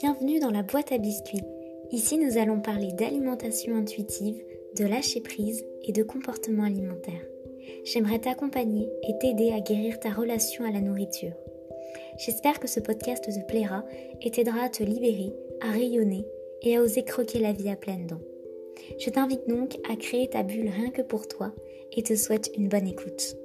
Bienvenue dans la boîte à biscuits. Ici, nous allons parler d'alimentation intuitive, de lâcher prise et de comportement alimentaire. J'aimerais t'accompagner et t'aider à guérir ta relation à la nourriture. J'espère que ce podcast te plaira et t'aidera à te libérer, à rayonner et à oser croquer la vie à pleines dents. Je t'invite donc à créer ta bulle rien que pour toi et te souhaite une bonne écoute.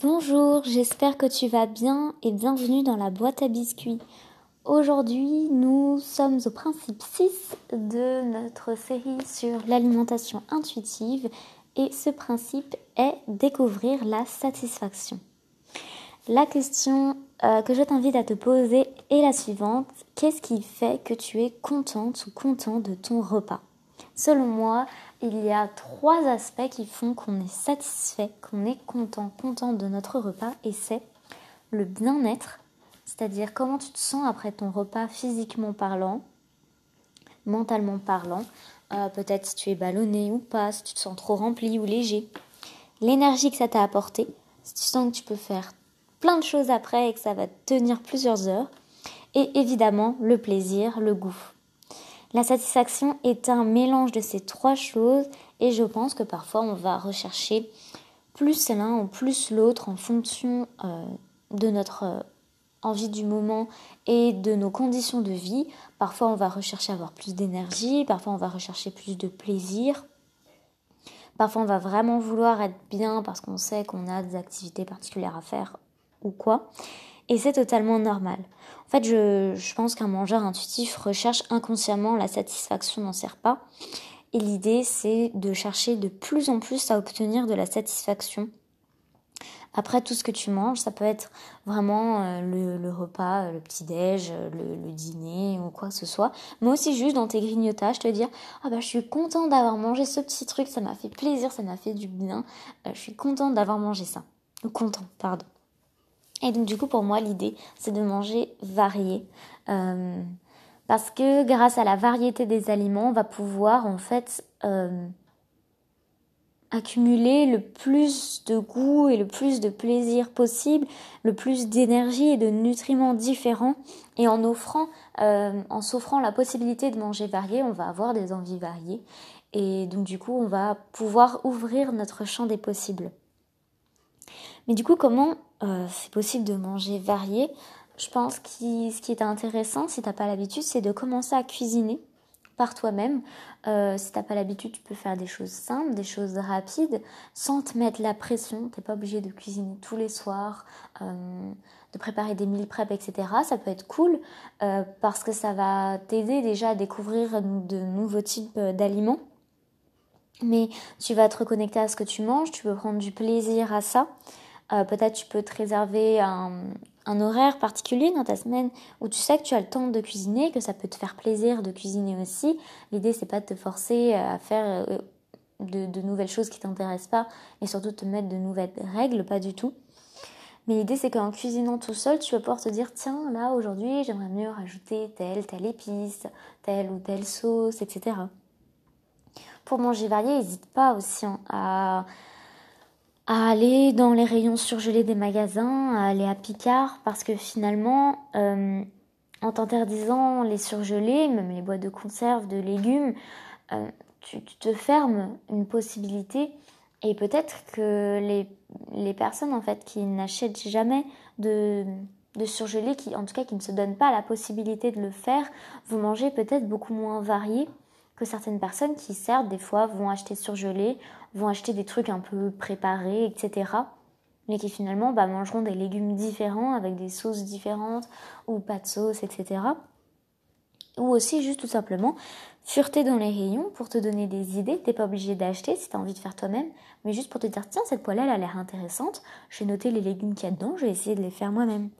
Bonjour, j'espère que tu vas bien et bienvenue dans la boîte à biscuits. Aujourd'hui, nous sommes au principe 6 de notre série sur l'alimentation intuitive et ce principe est découvrir la satisfaction. La question euh, que je t'invite à te poser est la suivante. Qu'est-ce qui fait que tu es contente ou content de ton repas? Selon moi, il y a trois aspects qui font qu'on est satisfait, qu'on est content, content de notre repas, et c'est le bien-être, c'est-à-dire comment tu te sens après ton repas physiquement parlant, mentalement parlant, euh, peut-être si tu es ballonné ou pas, si tu te sens trop rempli ou léger, l'énergie que ça t'a apporté, si tu sens que tu peux faire plein de choses après et que ça va tenir plusieurs heures, et évidemment le plaisir, le goût. La satisfaction est un mélange de ces trois choses et je pense que parfois on va rechercher plus l'un ou plus l'autre en fonction euh, de notre euh, envie du moment et de nos conditions de vie. Parfois on va rechercher avoir plus d'énergie, parfois on va rechercher plus de plaisir. Parfois on va vraiment vouloir être bien parce qu'on sait qu'on a des activités particulières à faire ou quoi. Et c'est totalement normal. En fait, je, pense qu'un mangeur intuitif recherche inconsciemment la satisfaction dans ses repas. Et l'idée, c'est de chercher de plus en plus à obtenir de la satisfaction. Après tout ce que tu manges, ça peut être vraiment euh, le, repas, le petit-déj, le, dîner ou quoi que ce soit. Mais aussi juste dans tes grignotages, te dire Ah bah je suis content d'avoir mangé ce petit truc, ça m'a fait plaisir, ça m'a fait du bien. Euh, je suis contente d'avoir mangé ça. Content, pardon. Et donc du coup pour moi l'idée c'est de manger varié. Euh, parce que grâce à la variété des aliments, on va pouvoir en fait euh, accumuler le plus de goût et le plus de plaisir possible, le plus d'énergie et de nutriments différents. Et en offrant, euh, en s'offrant la possibilité de manger varié, on va avoir des envies variées. Et donc du coup, on va pouvoir ouvrir notre champ des possibles. Mais du coup, comment euh, c'est possible de manger varié Je pense que ce qui est intéressant, si t'as pas l'habitude, c'est de commencer à cuisiner par toi-même. Euh, si t'as pas l'habitude, tu peux faire des choses simples, des choses rapides, sans te mettre la pression. T'es pas obligé de cuisiner tous les soirs, euh, de préparer des meal prep, etc. Ça peut être cool parce que ça va t'aider déjà à découvrir de nouveaux types d'aliments mais tu vas te reconnecter à ce que tu manges, tu peux prendre du plaisir à ça. Euh, peut-être tu peux te réserver un, horaire particulier dans ta semaine où tu sais que tu as le temps de cuisiner, que ça peut te faire plaisir de cuisiner aussi. L'idée c'est pas de te forcer à faire euh, de, nouvelles choses qui t'intéressent pas et surtout te mettre de nouvelles règles, pas du tout. Mais l'idée c'est qu'en cuisinant tout seul, tu vas pouvoir te dire tiens là aujourd'hui j'aimerais mieux rajouter telle, telle épice, telle ou telle sauce, etc. Pour manger varié, n'hésite pas aussi hein, à à aller dans les rayons surgelés des magasins, à aller à Picard, parce que finalement, euh, en t'interdisant les surgelés, même les boîtes de conserve, de légumes, euh, tu, te fermes une possibilité. Et peut-être que les, les, personnes en fait qui n'achètent jamais de, de surgelés, qui en tout cas qui ne se donnent pas la possibilité de le faire, vont manger peut-être beaucoup moins varié que certaines personnes qui certes des fois vont acheter surgelé, vont acheter des trucs un peu préparés, etc. Mais qui finalement bah, mangeront des légumes différents avec des sauces différentes ou pas de sauce, etc. Ou aussi juste tout simplement fureter dans les rayons pour te donner des idées. T'es pas obligé d'acheter si tu as envie de faire toi-même, mais juste pour te dire tiens cette poêle elle a l'air intéressante, j'ai noté les légumes qu'il y a dedans, je vais essayer de les faire moi-même.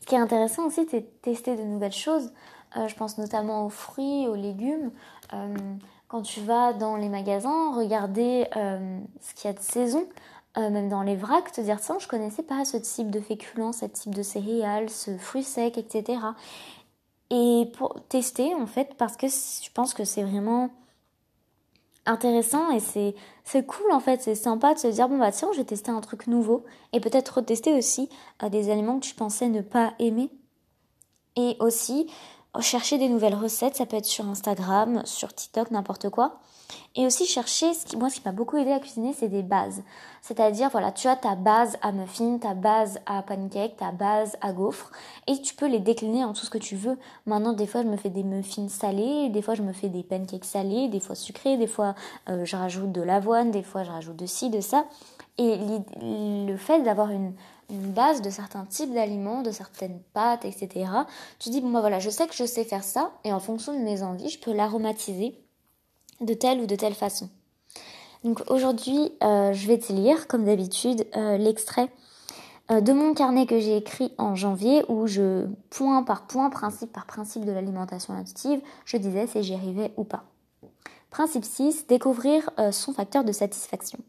Ce qui est intéressant aussi, c'est tester de nouvelles choses. Euh, je pense notamment aux fruits, aux légumes. Euh, quand tu vas dans les magasins, regarder euh, ce qu'il y a de saison, même dans les vracs, te dire tiens, je connaissais pas ce type de féculents, ce type de céréales, ce fruit sec, etc. Et pour tester en fait, parce que je pense que c'est vraiment intéressant et c'est c'est cool en fait, c'est sympa de se dire bon bah tiens, je vais tester un truc nouveau et peut-être retester aussi des aliments que tu pensais ne pas aimer. Et aussi chercher des nouvelles recettes, ça peut être sur Instagram, sur TikTok, n'importe quoi. Et aussi chercher, ce qui, moi ce qui m'a beaucoup aidé à cuisiner, c'est des bases. C'est-à-dire, voilà, tu as ta base à muffin, ta base à pancake, ta base à gaufre, et tu peux les décliner en tout ce que tu veux. Maintenant, des fois, je me fais des muffins salés, des fois, je me fais des pancakes salés, des fois sucrés, des fois, euh, je rajoute de l'avoine, des fois, je rajoute de ci, de ça. Et le fait d'avoir une, base de certains types d'aliments, de certaines pâtes, etc. Tu dis, bon, bah voilà, je sais que je sais faire ça, et en fonction de mes envies, je peux l'aromatiser de telle ou de telle façon. Donc aujourd'hui, euh, je vais te lire, comme d'habitude, euh, l'extrait euh, de mon carnet que j'ai écrit en janvier, où je, point par point, principe par principe de l'alimentation intuitive, je disais si j'y arrivais ou pas. Principe 6, découvrir son facteur de satisfaction.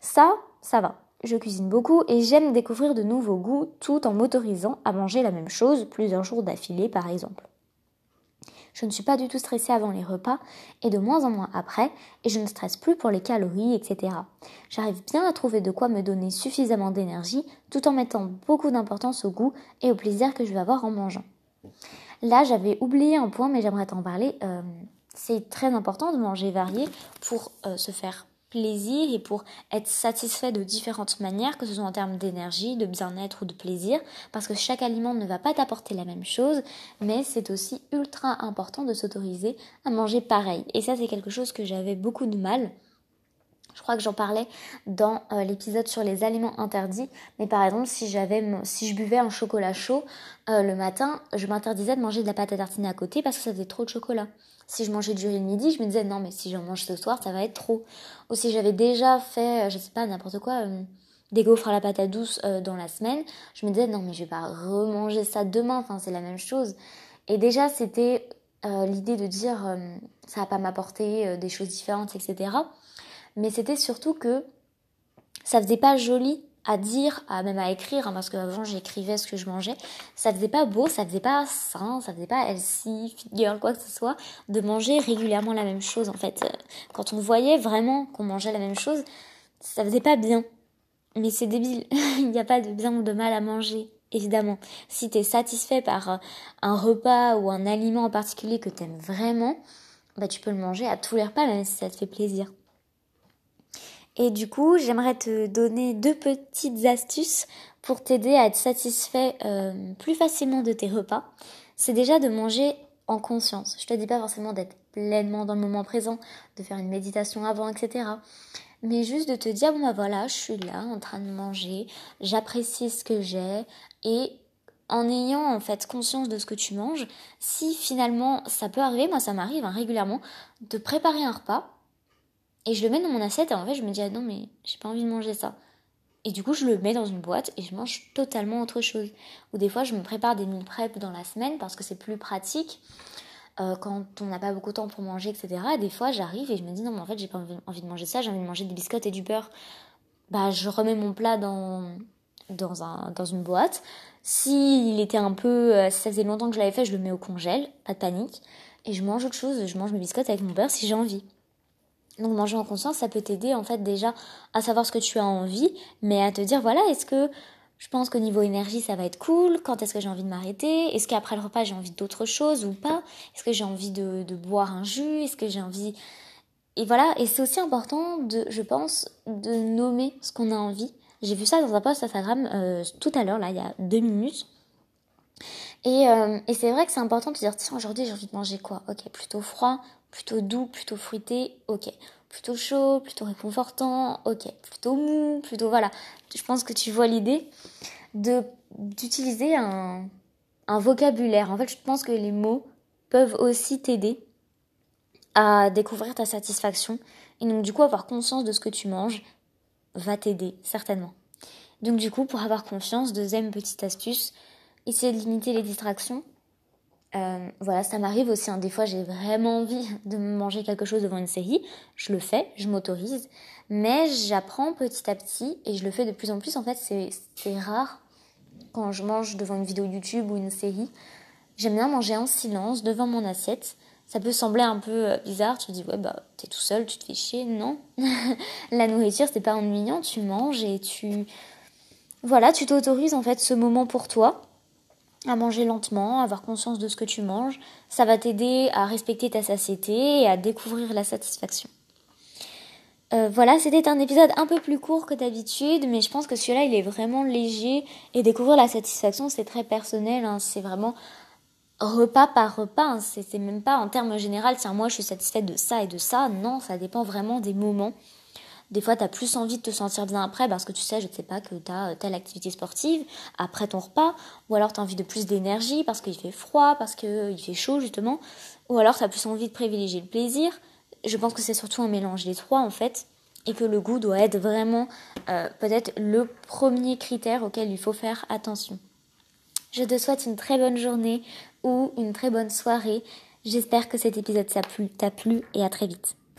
Ça, ça va. Je cuisine beaucoup et j'aime découvrir de nouveaux goûts tout en m'autorisant à manger la même chose plusieurs jours d'affilée par exemple. Je ne suis pas du tout stressée avant les repas et de moins en moins après, et je ne stresse plus pour les calories, etc. J'arrive bien à trouver de quoi me donner suffisamment d'énergie tout en mettant beaucoup d'importance au goût et au plaisir que je vais avoir en mangeant. Là, j'avais oublié un point, mais j'aimerais t'en parler. Euh, c'est très important de manger varié pour euh, se faire plaisir et pour être satisfait de différentes manières, que ce soit en termes d'énergie, de bien-être ou de plaisir, parce que chaque aliment ne va pas t'apporter la même chose, mais c'est aussi ultra important de s'autoriser à manger pareil. Et ça, c'est quelque chose que j'avais beaucoup de mal. Je crois que j'en parlais dans euh, l'épisode sur les aliments interdits. Mais par exemple, si j'avais, si je buvais un chocolat chaud euh, le matin, je m'interdisais de manger de la pâte à tartiner à côté parce que ça faisait trop de chocolat. Si je mangeais du riz le midi, je me disais non mais si j'en mange ce soir, ça va être trop. Ou si j'avais déjà fait, euh, je sais pas, n'importe quoi, des gaufres à la patate douce dans la semaine, je me disais non mais je vais pas remanger ça demain, enfin c'est la même chose. Et déjà c'était l'idée de dire ça va pas m'apporter des choses différentes, etc. Mais c'était surtout que ça faisait pas joli à dire, à même à écrire, hein, parce qu'avant j'écrivais ce que je mangeais, ça faisait pas beau, ça faisait pas sain, ça faisait pas healthy, figure quoi que ce soit, de manger régulièrement la même chose en fait. Quand on voyait vraiment qu'on mangeait la même chose, ça faisait pas bien. Mais c'est débile, il n'y a pas de bien ou de mal à manger, évidemment. Si tu es satisfait par euh, un repas ou un aliment en particulier que t'aimes vraiment, bah tu peux le manger à tous les repas, même si ça te fait plaisir. Et du coup, j'aimerais te donner deux petites astuces pour t'aider à être satisfait euh, plus facilement de tes repas. C'est déjà de manger en conscience. Je te dis pas forcément d'être pleinement dans le moment présent, de faire une méditation avant, etc. Mais juste de te dire, bon bah voilà, je suis là en train de manger, j'apprécie ce que j'ai et en ayant en fait conscience de ce que tu manges, si finalement ça peut arriver, moi ça m'arrive hein, régulièrement, de préparer un repas et je le mets dans mon assiette et en fait je me dis ah non mais j'ai pas envie de manger ça. Et du coup je le mets dans une boîte et je mange totalement autre chose. Ou des fois je me prépare des meal prep dans la semaine parce que c'est plus pratique. Euh, quand on n'a pas beaucoup de temps pour manger, etc. des fois, j'arrive et je me dis non, mais en fait, j'ai pas envie de manger ça, j'ai envie de manger des biscottes et du beurre. Bah, je remets mon plat dans, dans, un, dans une boîte. S'il était un peu, euh, si ça faisait longtemps que je l'avais fait, je le mets au congèle, pas de panique. Et je mange autre chose, je mange mes biscottes avec mon beurre si j'ai envie. Donc manger en conscience, ça peut t'aider en fait déjà à savoir ce que tu as envie, mais à te dire voilà, est-ce que je pense qu'au niveau énergie ça va être cool, quand est-ce que j'ai envie de m'arrêter, est-ce qu'après le repas j'ai envie d'autre chose ou pas, est-ce que j'ai envie de, boire un jus, est-ce que j'ai envie... Et voilà, et c'est aussi important de, je pense, de nommer ce qu'on a envie. J'ai vu ça dans un post Instagram euh, tout à l'heure, là, il y a deux minutes. Et, euh, et c'est vrai que c'est important de dire, tiens, aujourd'hui j'ai envie de manger quoi? Ok, plutôt froid, plutôt doux, plutôt fruité, ok. Plutôt chaud, plutôt réconfortant, ok. Plutôt mou, plutôt voilà. Je pense que tu vois l'idée d'utiliser un, un vocabulaire. En fait, je pense que les mots peuvent aussi t'aider à découvrir ta satisfaction. Et donc, du coup, avoir conscience de ce que tu manges va t'aider, certainement. Donc, du coup, pour avoir confiance, deuxième petite astuce, essayer de limiter les distractions. Euh, voilà, ça m'arrive aussi. Hein. Des fois, j'ai vraiment envie de manger quelque chose devant une série. Je le fais, je m'autorise. Mais j'apprends petit à petit et je le fais de plus en plus. En fait, c'est rare quand je mange devant une vidéo YouTube ou une série. J'aime bien manger en silence devant mon assiette Ça peut sembler un peu euh, bizarre, tu te dis ouais bah t'es tout seul, tu te fais chier, non. la nourriture c'est pas ennuyant, tu manges et tu voilà, tu t'autorises en fait ce moment pour toi à manger lentement, avoir conscience de ce que tu manges. Ça va t'aider à respecter ta satiété et à découvrir la satisfaction. Euh, voilà, c'était un épisode un peu plus court que d'habitude, mais je pense que celui-là, il est vraiment léger. Et découvrir la satisfaction, c'est très personnel. Hein. C'est vraiment repas par repas. Hein. C'est même pas en termes général, tiens, moi, je suis satisfaite de ça et de ça. Non, ça dépend vraiment des moments. Des fois, tu as plus envie de te sentir bien après parce que tu sais, je ne sais pas, que tu as euh, telle activité sportive après ton repas. Ou alors tu as envie de plus d'énergie parce qu'il fait froid, parce qu'il fait chaud justement. Ou alors tu as plus envie de privilégier le plaisir je pense que c'est surtout un mélange des trois en fait, et que le goût doit être vraiment euh, peut-être le premier critère auquel il faut faire attention. Je te souhaite une très bonne journée ou une très bonne soirée. J'espère que cet épisode t'a plu, plu et à très vite.